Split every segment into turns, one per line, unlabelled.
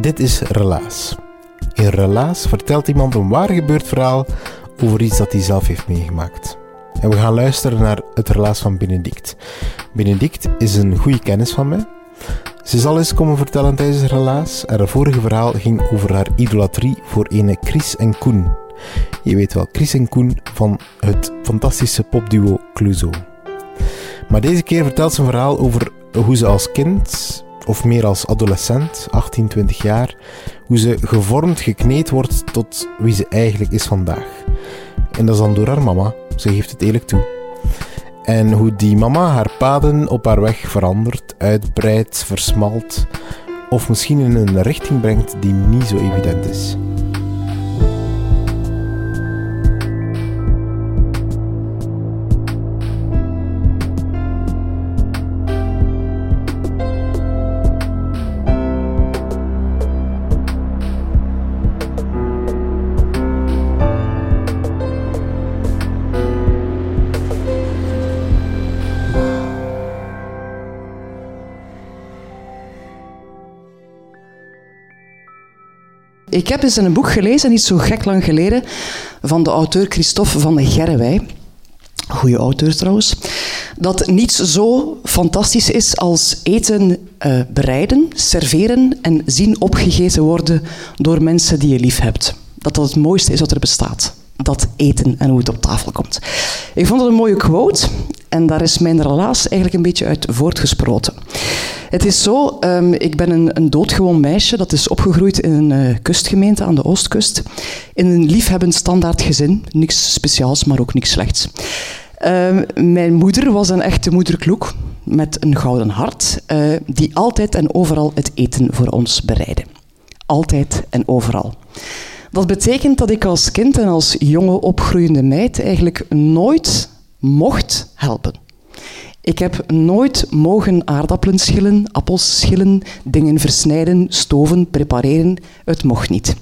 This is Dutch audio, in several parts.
Dit is Relaas. In Relaas vertelt iemand een waar gebeurd verhaal over iets dat hij zelf heeft meegemaakt. En we gaan luisteren naar het relaas van Benedict. Benedict is een goede kennis van mij. Ze zal eens komen vertellen tijdens het relaas. En haar vorige verhaal ging over haar idolatrie voor ene Chris en Koen. Je weet wel, Chris en Koen van het fantastische popduo Cluzo. Maar deze keer vertelt ze een verhaal over hoe ze als kind of meer als adolescent, 18, 20 jaar, hoe ze gevormd, gekneed wordt tot wie ze eigenlijk is vandaag. En dat is dan door haar mama, ze geeft het eerlijk toe. En hoe die mama haar paden op haar weg verandert, uitbreidt, versmalt, of misschien in een richting brengt die niet zo evident is.
Ik heb eens een boek gelezen, niet zo gek lang geleden, van de auteur Christophe van Gerwij. Goeie auteur trouwens. Dat niets zo fantastisch is als eten uh, bereiden, serveren en zien opgegeten worden door mensen die je lief hebt. Dat dat het mooiste is wat er bestaat. Dat eten en hoe het op tafel komt. Ik vond het een mooie quote en daar is mijn relaas eigenlijk een beetje uit voortgesproten. Het is zo, um, ik ben een, een, doodgewoon meisje dat is opgegroeid in een uh, kustgemeente aan de oostkust. In een liefhebbend standaard gezin. Niks speciaals, maar ook niks slechts. Um, mijn moeder was een echte moederkloek met een gouden hart, uh, die altijd en overal het eten voor ons bereidde. Altijd en overal. Dat betekent dat ik als kind en als jonge opgroeiende meid eigenlijk nooit mocht helpen. Ik heb nooit mogen aardappelen schillen, appels schillen, dingen versnijden, stoven, prepareren. Het mocht niet.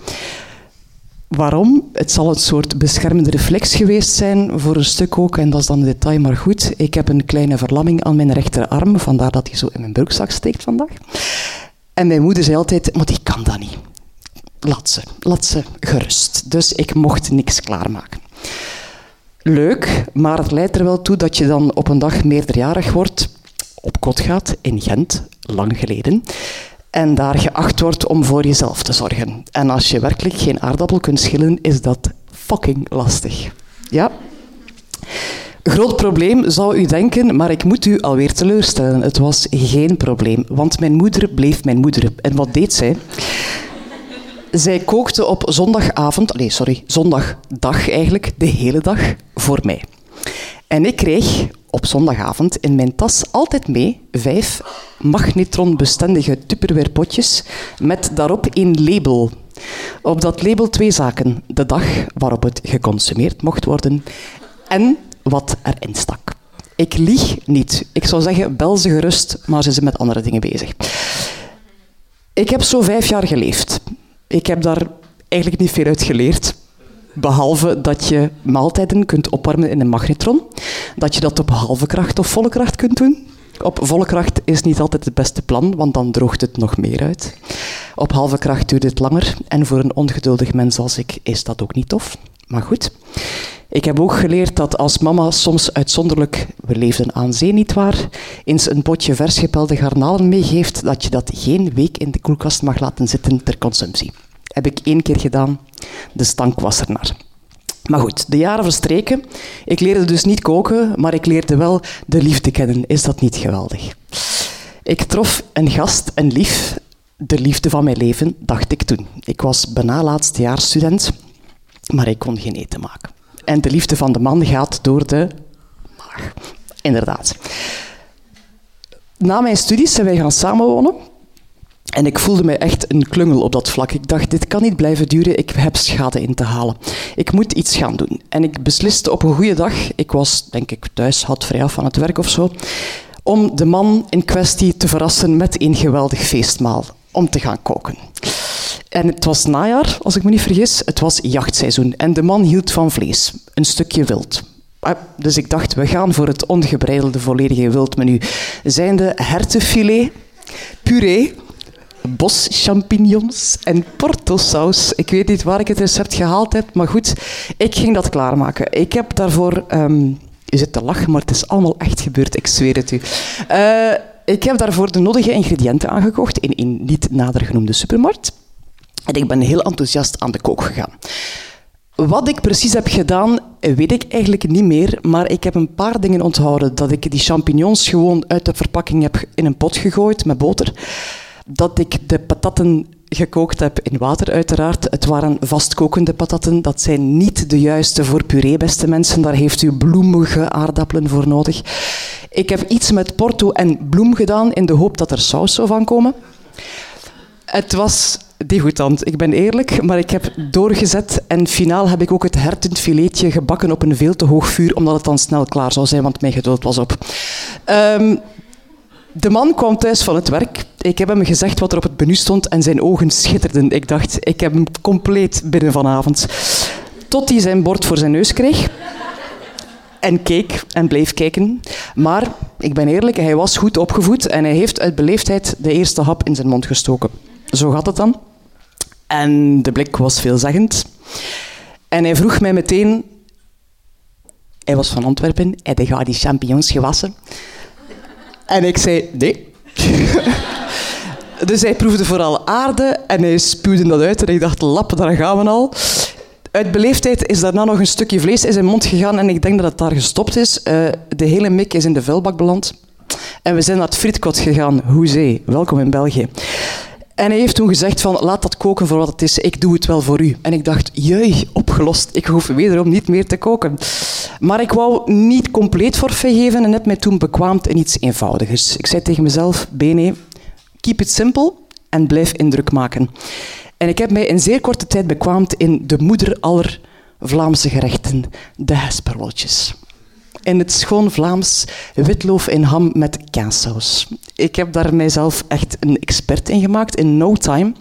Waarom? Het zal een soort beschermende reflex geweest zijn, voor een stuk ook, en dat is dan een detail, maar goed. Ik heb een kleine verlamming aan mijn rechterarm, vandaar dat hij zo in mijn broekzak steekt vandaag. En mijn moeder zei altijd, maar die kan dat niet. Laat ze, laat ze gerust. Dus ik mocht niks klaarmaken leuk, maar het leidt er wel toe dat je dan op een dag meerderjarig wordt, op kot gaat in Gent, lang geleden, en daar geacht wordt om voor jezelf te zorgen. En als je werkelijk geen aardappel kunt schillen, is dat fucking lastig. Ja. Groot probleem, zou u denken, maar ik moet u alweer teleurstellen. Het was geen probleem, want mijn moeder bleef mijn moeder. En wat deed zij? Zij kookte op zondagavond, nee, sorry, zondagdag eigenlijk, de hele dag voor mij. En ik kreeg op zondagavond in mijn tas altijd mee vijf magnetronbestendige Tupperware potjes met daarop een label. Op dat label twee zaken. De dag waarop het geconsumeerd mocht worden en wat erin stak. Ik lieg niet. Ik zou zeggen, bel ze gerust, maar ze zijn met andere dingen bezig. Ik heb zo vijf jaar geleefd. Ik heb daar eigenlijk niet veel uit geleerd. Behalve dat je maaltijden kunt opwarmen in een magnetron. Dat je dat op halve kracht of volle kracht kunt doen. Op volle kracht is niet altijd het beste plan, want dan droogt het nog meer uit. Op halve kracht duurt het langer en voor een ongeduldig mens als ik is dat ook niet tof. Maar goed. Ik heb ook geleerd dat als mama soms uitzonderlijk, we leefden aan zee niet waar, eens een potje vers gepelde garnalen meegeeft, dat je dat geen week in de koelkast mag laten zitten ter consumptie. Heb ik één keer gedaan. De stank was er naar. Maar goed, de jaren verstreken. Ik leerde dus niet koken, maar ik leerde wel de liefde kennen. Is dat niet geweldig? Ik trof een gast, een lief, de liefde van mijn leven, dacht ik toen. Ik was bijna laatstejaarsstudent, maar ik kon geen eten maken. En de liefde van de man gaat door de maag. Inderdaad. Na mijn studies zijn wij gaan samenwonen. En ik voelde mij echt een klungel op dat vlak. Ik dacht, dit kan niet blijven duren, ik heb schade in te halen. Ik moet iets gaan doen. En ik besliste op een goede dag, ik was denk ik thuis, had vrij af van het werk of zo, om de man in kwestie te verrassen met een geweldig feestmaal om te gaan koken. En het was najaar, als ik me niet vergis. Het was jachtseizoen en de man hield van vlees, een stukje wild. Ah, dus ik dacht, we gaan voor het ongebreidelde volledige wildmenu. Zijn de hertenfilet, puree, boschampignons en portosaus. Ik weet niet waar ik het recept gehaald heb, maar goed, ik ging dat klaarmaken. Ik heb daarvoor... Um, je zit te lachen, maar het is allemaal echt gebeurd, ik zweer het u. Uh, ik heb daarvoor de nodige ingrediënten aangekocht in een niet nader genoemde supermarkt. En ik ben heel enthousiast aan de kook gegaan. Wat ik precies heb gedaan, weet ik eigenlijk niet meer, maar ik heb een paar dingen onthouden. Dat ik die champignons gewoon uit de verpakking heb in een pot gegooid met boter. Dat ik de patatten gekookt heb in water, uiteraard. Het waren vastkokende patatten. Dat zijn niet de juiste voor puree, beste mensen. Daar heeft u bloemige aardappelen voor nodig. Ik heb iets met porto en bloem gedaan in de hoop dat er saus zou van komen. Het was degoutant, ik ben eerlijk, maar ik heb doorgezet en finaal heb ik ook het hertenfiletje gebakken op een veel te hoog vuur, omdat het dan snel klaar zou zijn, want mijn geduld was op. Um, de man kwam thuis van het werk. Ik heb hem gezegd wat er op het menu stond en zijn ogen schitterden. Ik dacht, ik heb hem compleet binnen vanavond. Tot hij zijn bord voor zijn neus kreeg. En keek en bleef kijken. Maar, ik ben eerlijk, hij was goed opgevoed en hij heeft uit beleefdheid de eerste hap in zijn mond gestoken. Zo gaat het dan. En de blik was veelzeggend. En hij vroeg mij meteen... Hij was van Antwerpen. Heb je die champignons gewassen? En ik zei, nee. dus hij proefde vooral aarde en hij spuwde dat uit. En ik dacht, lap, daar gaan we al. Uit beleefdheid is daarna nog een stukje vlees in zijn mond gegaan en ik denk dat het daar gestopt is. Uh, de hele mik is in de vuilbak beland. En we zijn naar het frietkot gegaan. Hoezee, welkom in België. En hij heeft toen gezegd van, laat dat koken voor wat het is, ik doe het wel voor u. En ik dacht, jee, opgelost, ik hoef wederom niet meer te koken. Maar ik wou niet compleet forfait geven en heb mij toen bekwaamd in iets eenvoudigers. Ik zei tegen mezelf, Bene, keep it simple en blijf indruk maken. En ik heb mij in zeer korte tijd bekwaamd in de moeder aller Vlaamse gerechten, de hesperlotjes in het schoon Vlaams witloof in ham met kaassaus. Ik heb daar mijzelf echt een expert in gemaakt in no time.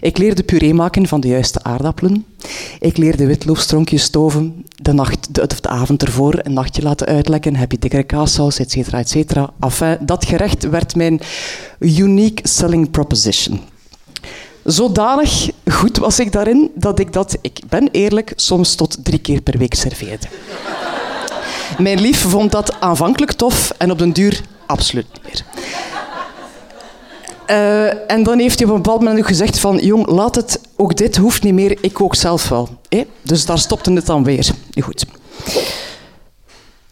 Ik leerde puree maken van de juiste aardappelen. Ik leerde witloofstronkjes stoven de, nacht, de, de avond ervoor, een nachtje laten uitlekken. Heb je dikkere kaassaus, et cetera, et. Enfin, dat gerecht werd mijn unique selling proposition. Zodanig goed was ik daarin dat ik dat, ik ben eerlijk, soms tot drie keer per week serveerde. Mijn lief vond dat aanvankelijk tof en op den duur absoluut niet meer. Uh, en dan heeft hij op een bepaald moment gezegd van... Jong, laat het, ook dit hoeft niet meer, ik kook zelf wel. Eh? Dus daar stopte het dan weer. Goed.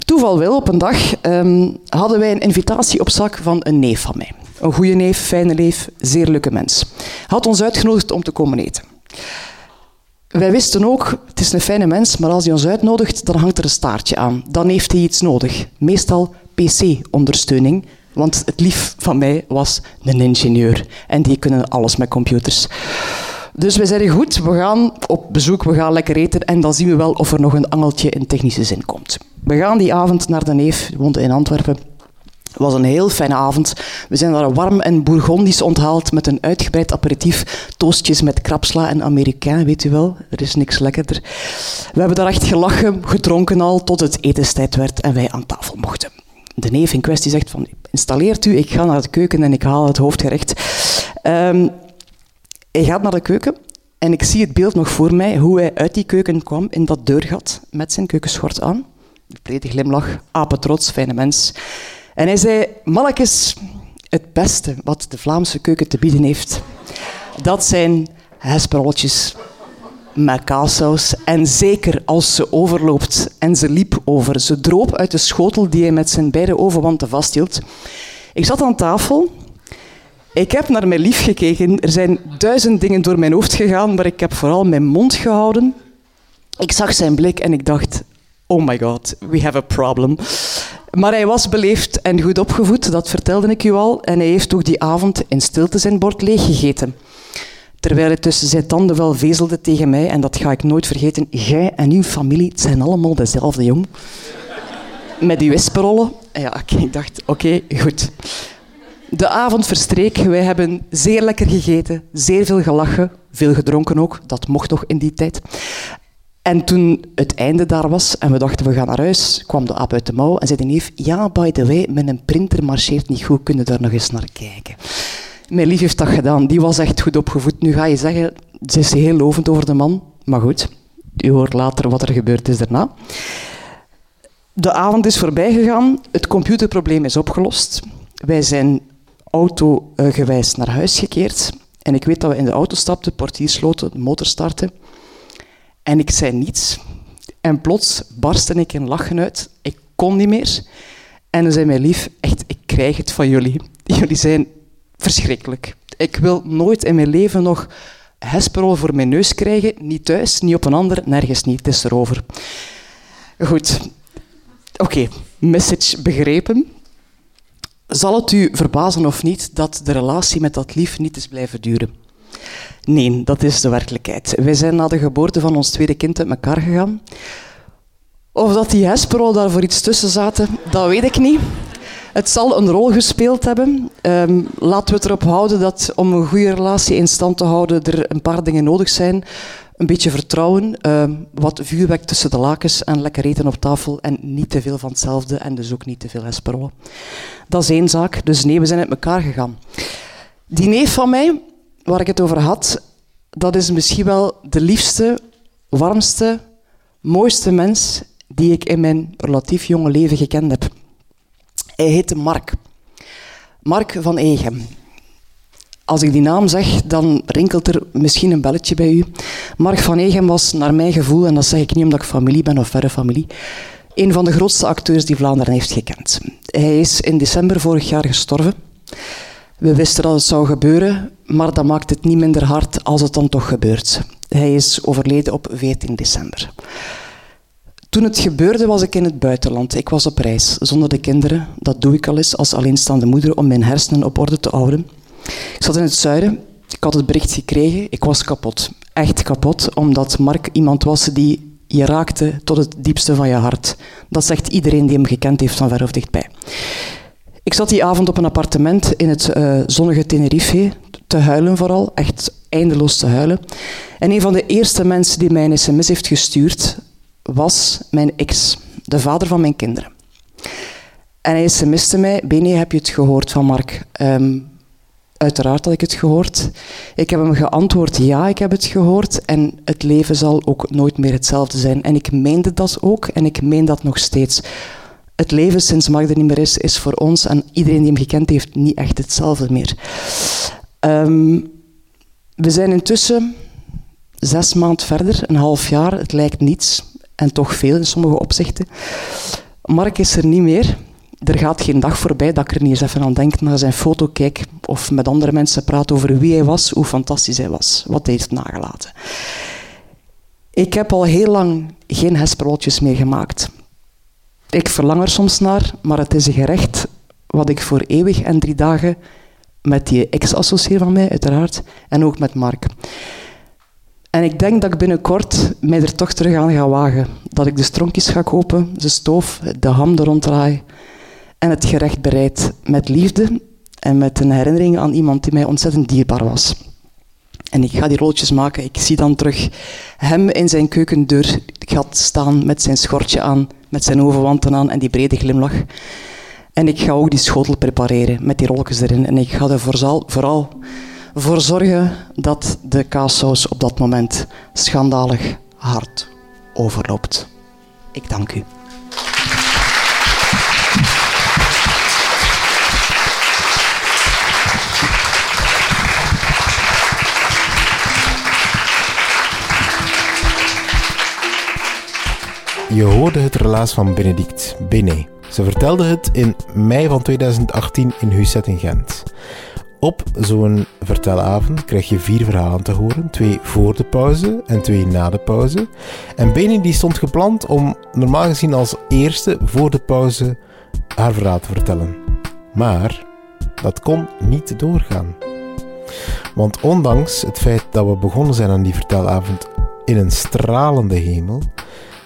Toeval wil, op een dag um, hadden wij een invitatie op zak van een neef van mij. Een goede neef, fijne neef, zeer leuke mens. Had ons uitgenodigd om te komen eten. Wij wisten ook, het is een fijne mens, maar als hij ons uitnodigt, dan hangt er een staartje aan. Dan heeft hij iets nodig. Meestal PC-ondersteuning, want het lief van mij was een ingenieur. En die kunnen alles met computers. Dus wij zeiden, goed, we gaan op bezoek, we gaan lekker eten en dan zien we wel of er nog een angeltje in technische zin komt. We gaan die avond naar de neef, die woonde in Antwerpen. Het was een heel fijne avond. We zijn daar warm en bourgondisch onthaald met een uitgebreid aperitief. Toastjes met krapsla en Amerikaan, weet u wel. Er is niks lekkerder. We hebben daar echt gelachen, gedronken al, tot het etenstijd werd en wij aan tafel mochten. De neef in kwestie zegt van, installeert u, ik ga naar de keuken en ik haal het hoofdgerecht. Um, hij gaat naar de keuken en ik zie het beeld nog voor mij, hoe hij uit die keuken kwam in dat deurgat met zijn keukenschort aan. Brede glimlach, apetrots, fijne mens. En hij zei, mannetjes, het beste wat de Vlaamse keuken te bieden heeft, dat zijn hesperolletjes met kaassaus. En zeker als ze overloopt. En ze liep over. Ze droop uit de schotel die hij met zijn beide ovenwanten vasthield. Ik zat aan tafel. Ik heb naar mijn lief gekeken. Er zijn duizend dingen door mijn hoofd gegaan, maar ik heb vooral mijn mond gehouden. Ik zag zijn blik en ik dacht, oh my god, we have a problem. Maar hij was beleefd en goed opgevoed, dat vertelde ik u al. En hij heeft ook die avond in stilte zijn bord leeggegeten. Terwijl hij tussen zijn tanden wel vezelde tegen mij, en dat ga ik nooit vergeten. Jij en uw familie, zijn allemaal dezelfde jong. Met die wisperollen. Ja, ik dacht, oké, goed. De avond verstreek. Wij hebben zeer lekker gegeten, zeer veel gelachen, veel gedronken ook. Dat mocht nog in die tijd. En toen het einde daar was en we dachten we gaan naar huis, kwam de aap uit de mouw en zei de neef, ja, by the way, mijn printer marcheert niet goed, kunnen daar nog eens naar kijken. Mijn lief heeft dat gedaan, die was echt goed opgevoed. Nu ga je zeggen, ze is heel lovend over de man, maar goed, u hoort later wat er gebeurd is daarna. De avond is voorbij gegaan, het computerprobleem is opgelost. Wij zijn autogewijs naar huis gekeerd. En ik weet dat we in de auto stapten, portier sloten, de motor starten. En ik zei niets. En plots barstte ik in lachen uit. Ik kon niet meer. En dan zei mijn lief, echt, ik krijg het van jullie. Jullie zijn verschrikkelijk. Ik wil nooit in mijn leven nog hesperol voor mijn neus krijgen. Niet thuis, niet op een ander, nergens niet. Het is erover. Goed. Oké, message begrepen. Zal het u verbazen of niet dat de relatie met dat lief niet is blijven duren? Nee, dat is de werkelijkheid. Wij zijn na de geboorte van ons tweede kind uit elkaar gegaan. Of dat die Hesperol daar voor iets tussen zaten, dat weet ik niet. Het zal een rol gespeeld hebben. Um, laten we het erop houden dat om een goede relatie in stand te houden er een paar dingen nodig zijn. Een beetje vertrouwen, uh, wat vuurwerk tussen de lakens en lekker eten op tafel en niet te veel van hetzelfde en dus ook niet te veel Hesperol. Dat is één zaak. Dus nee, we zijn uit elkaar gegaan. Die neef van mij, waar ik het over had, dat is misschien wel de liefste, warmste, mooiste mens die ik in mijn relatief jonge leven gekend heb. Hij heette Mark. Mark van Egem. Als ik die naam zeg, dan rinkelt er misschien een belletje bij u. Mark van Egem was naar mijn gevoel, en dat zeg ik niet omdat ik familie ben of verre familie, een van de grootste acteurs die Vlaanderen heeft gekend. Hij is in december vorig jaar gestorven. We wisten dat het zou gebeuren, maar dat maakt het niet minder hard als het dan toch gebeurt. Hij is overleden op 14 december. Toen het gebeurde was ik in het buitenland. Ik was op reis, zonder de kinderen. Dat doe ik al eens als alleenstaande moeder om mijn hersenen op orde te houden. Ik zat in het zuiden. Ik had het bericht gekregen. Ik was kapot. Echt kapot, omdat Mark iemand was die je raakte tot het diepste van je hart. Dat zegt iedereen die hem gekend heeft van ver of dichtbij. Ik zat die avond op een appartement in het uh, zonnige Tenerife, te huilen vooral, echt eindeloos te huilen. En een van de eerste mensen die mij een sms heeft gestuurd, was mijn ex, de vader van mijn kinderen. En hij sms'te mij, Bene, heb je het gehoord van Mark? Um, uiteraard had ik het gehoord. Ik heb hem geantwoord, ja, ik heb het gehoord. En het leven zal ook nooit meer hetzelfde zijn. En ik meende dat ook en ik meen dat nog steeds het leven sinds Mark er niet meer is, is voor ons en iedereen die hem gekend heeft niet echt hetzelfde meer. Um, we zijn intussen zes maanden verder, een half jaar. Het lijkt niets en toch veel in sommige opzichten. Mark is er niet meer. Er gaat geen dag voorbij dat ik er niet eens even aan denk, naar zijn foto kijk of met andere mensen praat over wie hij was, hoe fantastisch hij was, wat hij heeft nagelaten. Ik heb al heel lang geen hesperoltjes meer gemaakt. Ik verlang er soms naar, maar het is een gerecht wat ik voor eeuwig en drie dagen met die ex-associeer van mij, uiteraard, en ook met Mark. En ik denk dat ik binnenkort mij er toch terug aan ga wagen. Dat ik de stronkjes ga kopen, de stoof, de ham er ronddraai en het gerecht bereid met liefde en met een herinnering aan iemand die mij ontzettend dierbaar was. En ik ga die rolletjes maken. Ik zie dan terug hem in zijn keukendeur gat staan met zijn schortje aan, met zijn overwanten aan en die brede glimlach. En ik ga ook die schotel prepareren met die rolletjes erin. En ik ga er vooral, vooral voor zorgen dat de kaassaus op dat moment schandalig hard overloopt. Ik dank u.
Je hoorde het relaas van Benedict, Bene. Ze vertelde het in mei van 2018 in Husset in Gent. Op zo'n vertelavond krijg je vier verhalen te horen. Twee voor de pauze en twee na de pauze. En Beni die stond gepland om normaal gezien als eerste voor de pauze haar verhaal te vertellen. Maar dat kon niet doorgaan. Want ondanks het feit dat we begonnen zijn aan die vertelavond in een stralende hemel,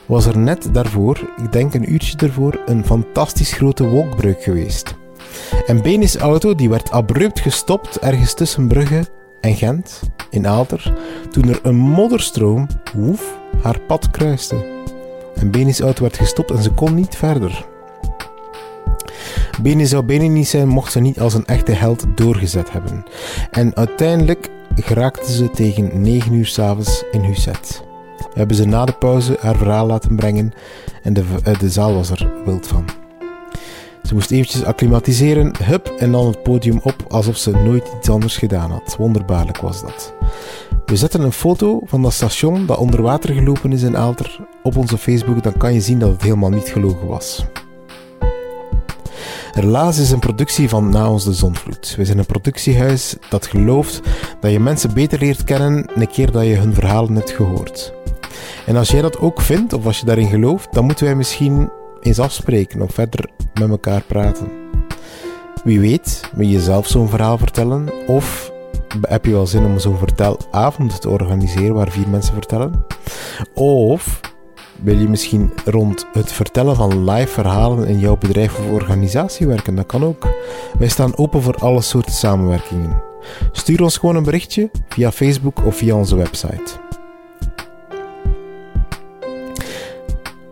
was er net daarvoor, ik denk een uurtje ervoor, een fantastisch grote wolkbreuk geweest. En Benis auto die werd abrupt gestopt ergens tussen Brugge en Gent, in Aalter, toen er een modderstroom, woef, haar pad kruiste. En Benis auto werd gestopt en ze kon niet verder. Beni zou Beni niet zijn mocht ze niet als een echte held doorgezet hebben. En uiteindelijk geraakte ze tegen 9 uur s'avonds in Husset. Hebben ze na de pauze haar verhaal laten brengen en de, eh, de zaal was er wild van. Ze moest eventjes acclimatiseren, hup, en dan het podium op alsof ze nooit iets anders gedaan had. Wonderbaarlijk was dat. We zetten een foto van dat station dat onder water gelopen is in Aalter op onze Facebook, dan kan je zien dat het helemaal niet gelogen was. Relaas is een productie van Na ons de Zonvloed. We zijn een productiehuis dat gelooft dat je mensen beter leert kennen een keer dat je hun verhalen hebt gehoord. En als jij dat ook vindt, of als je daarin gelooft, dan moeten wij misschien eens afspreken of verder met elkaar praten. Wie weet, wil je zelf zo'n verhaal vertellen? Of heb je wel zin om zo'n vertelavond te organiseren waar vier mensen vertellen? Of wil je misschien rond het vertellen van live verhalen in jouw bedrijf of organisatie werken? Dat kan ook. Wij staan open voor alle soorten samenwerkingen. Stuur ons gewoon een berichtje via Facebook of via onze website.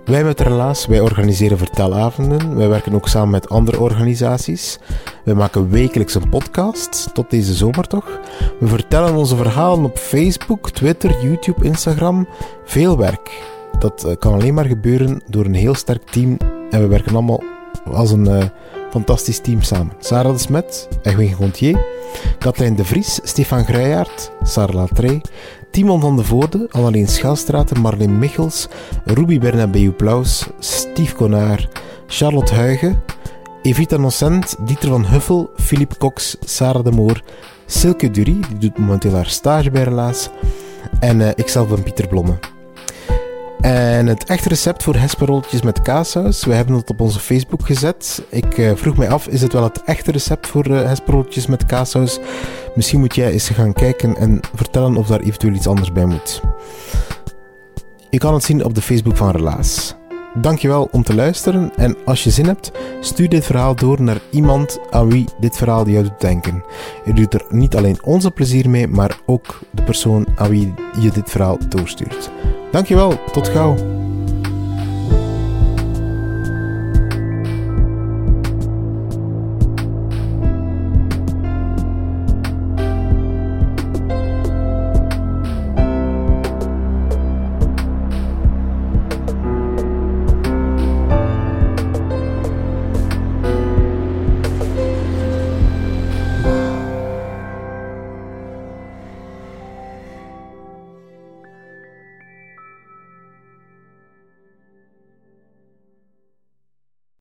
Wij met Relaas, wij organiseren vertelavonden. Wij werken ook samen met andere organisaties. Wij maken wekelijks een podcast, tot deze zomer toch. We vertellen onze verhalen op Facebook, Twitter, YouTube, Instagram. Veel werk. Dat eh, kan alleen maar gebeuren door een heel sterk team. En we werken allemaal als een uh, fantastisch team samen. Sarah de Smet, Edwin Gontier, Katlijn de Vries, Stefan Gruijaert, Sarah Latrey, Timon van de Voorde, Annelien Schelstraat, Marleen Michels, Ruby Bernabeu Plaus, Steve Konaar, Charlotte Huigen, Evita Nocent, Dieter van Huffel, Philippe Cox, Sarah de Moor, Silke Dury, die doet momenteel haar stage bij Relaas, en uh, ikzelf ben Pieter Blomme. En het echte recept voor hesperolletjes met kaassaus, we hebben het op onze Facebook gezet. Ik uh, vroeg mij af, is het wel het echte recept voor uh, hesperolletjes met kaassaus? Misschien moet jij eens gaan kijken en vertellen of daar eventueel iets anders bij moet. Je kan het zien op de Facebook van Relaas. Dankjewel om te luisteren en als je zin hebt, stuur dit verhaal door naar iemand aan wie dit verhaal jou doet denken. Je doet er niet alleen onze plezier mee, maar ook de persoon aan wie je dit verhaal doorstuurt. Dankjewel, tot gauw.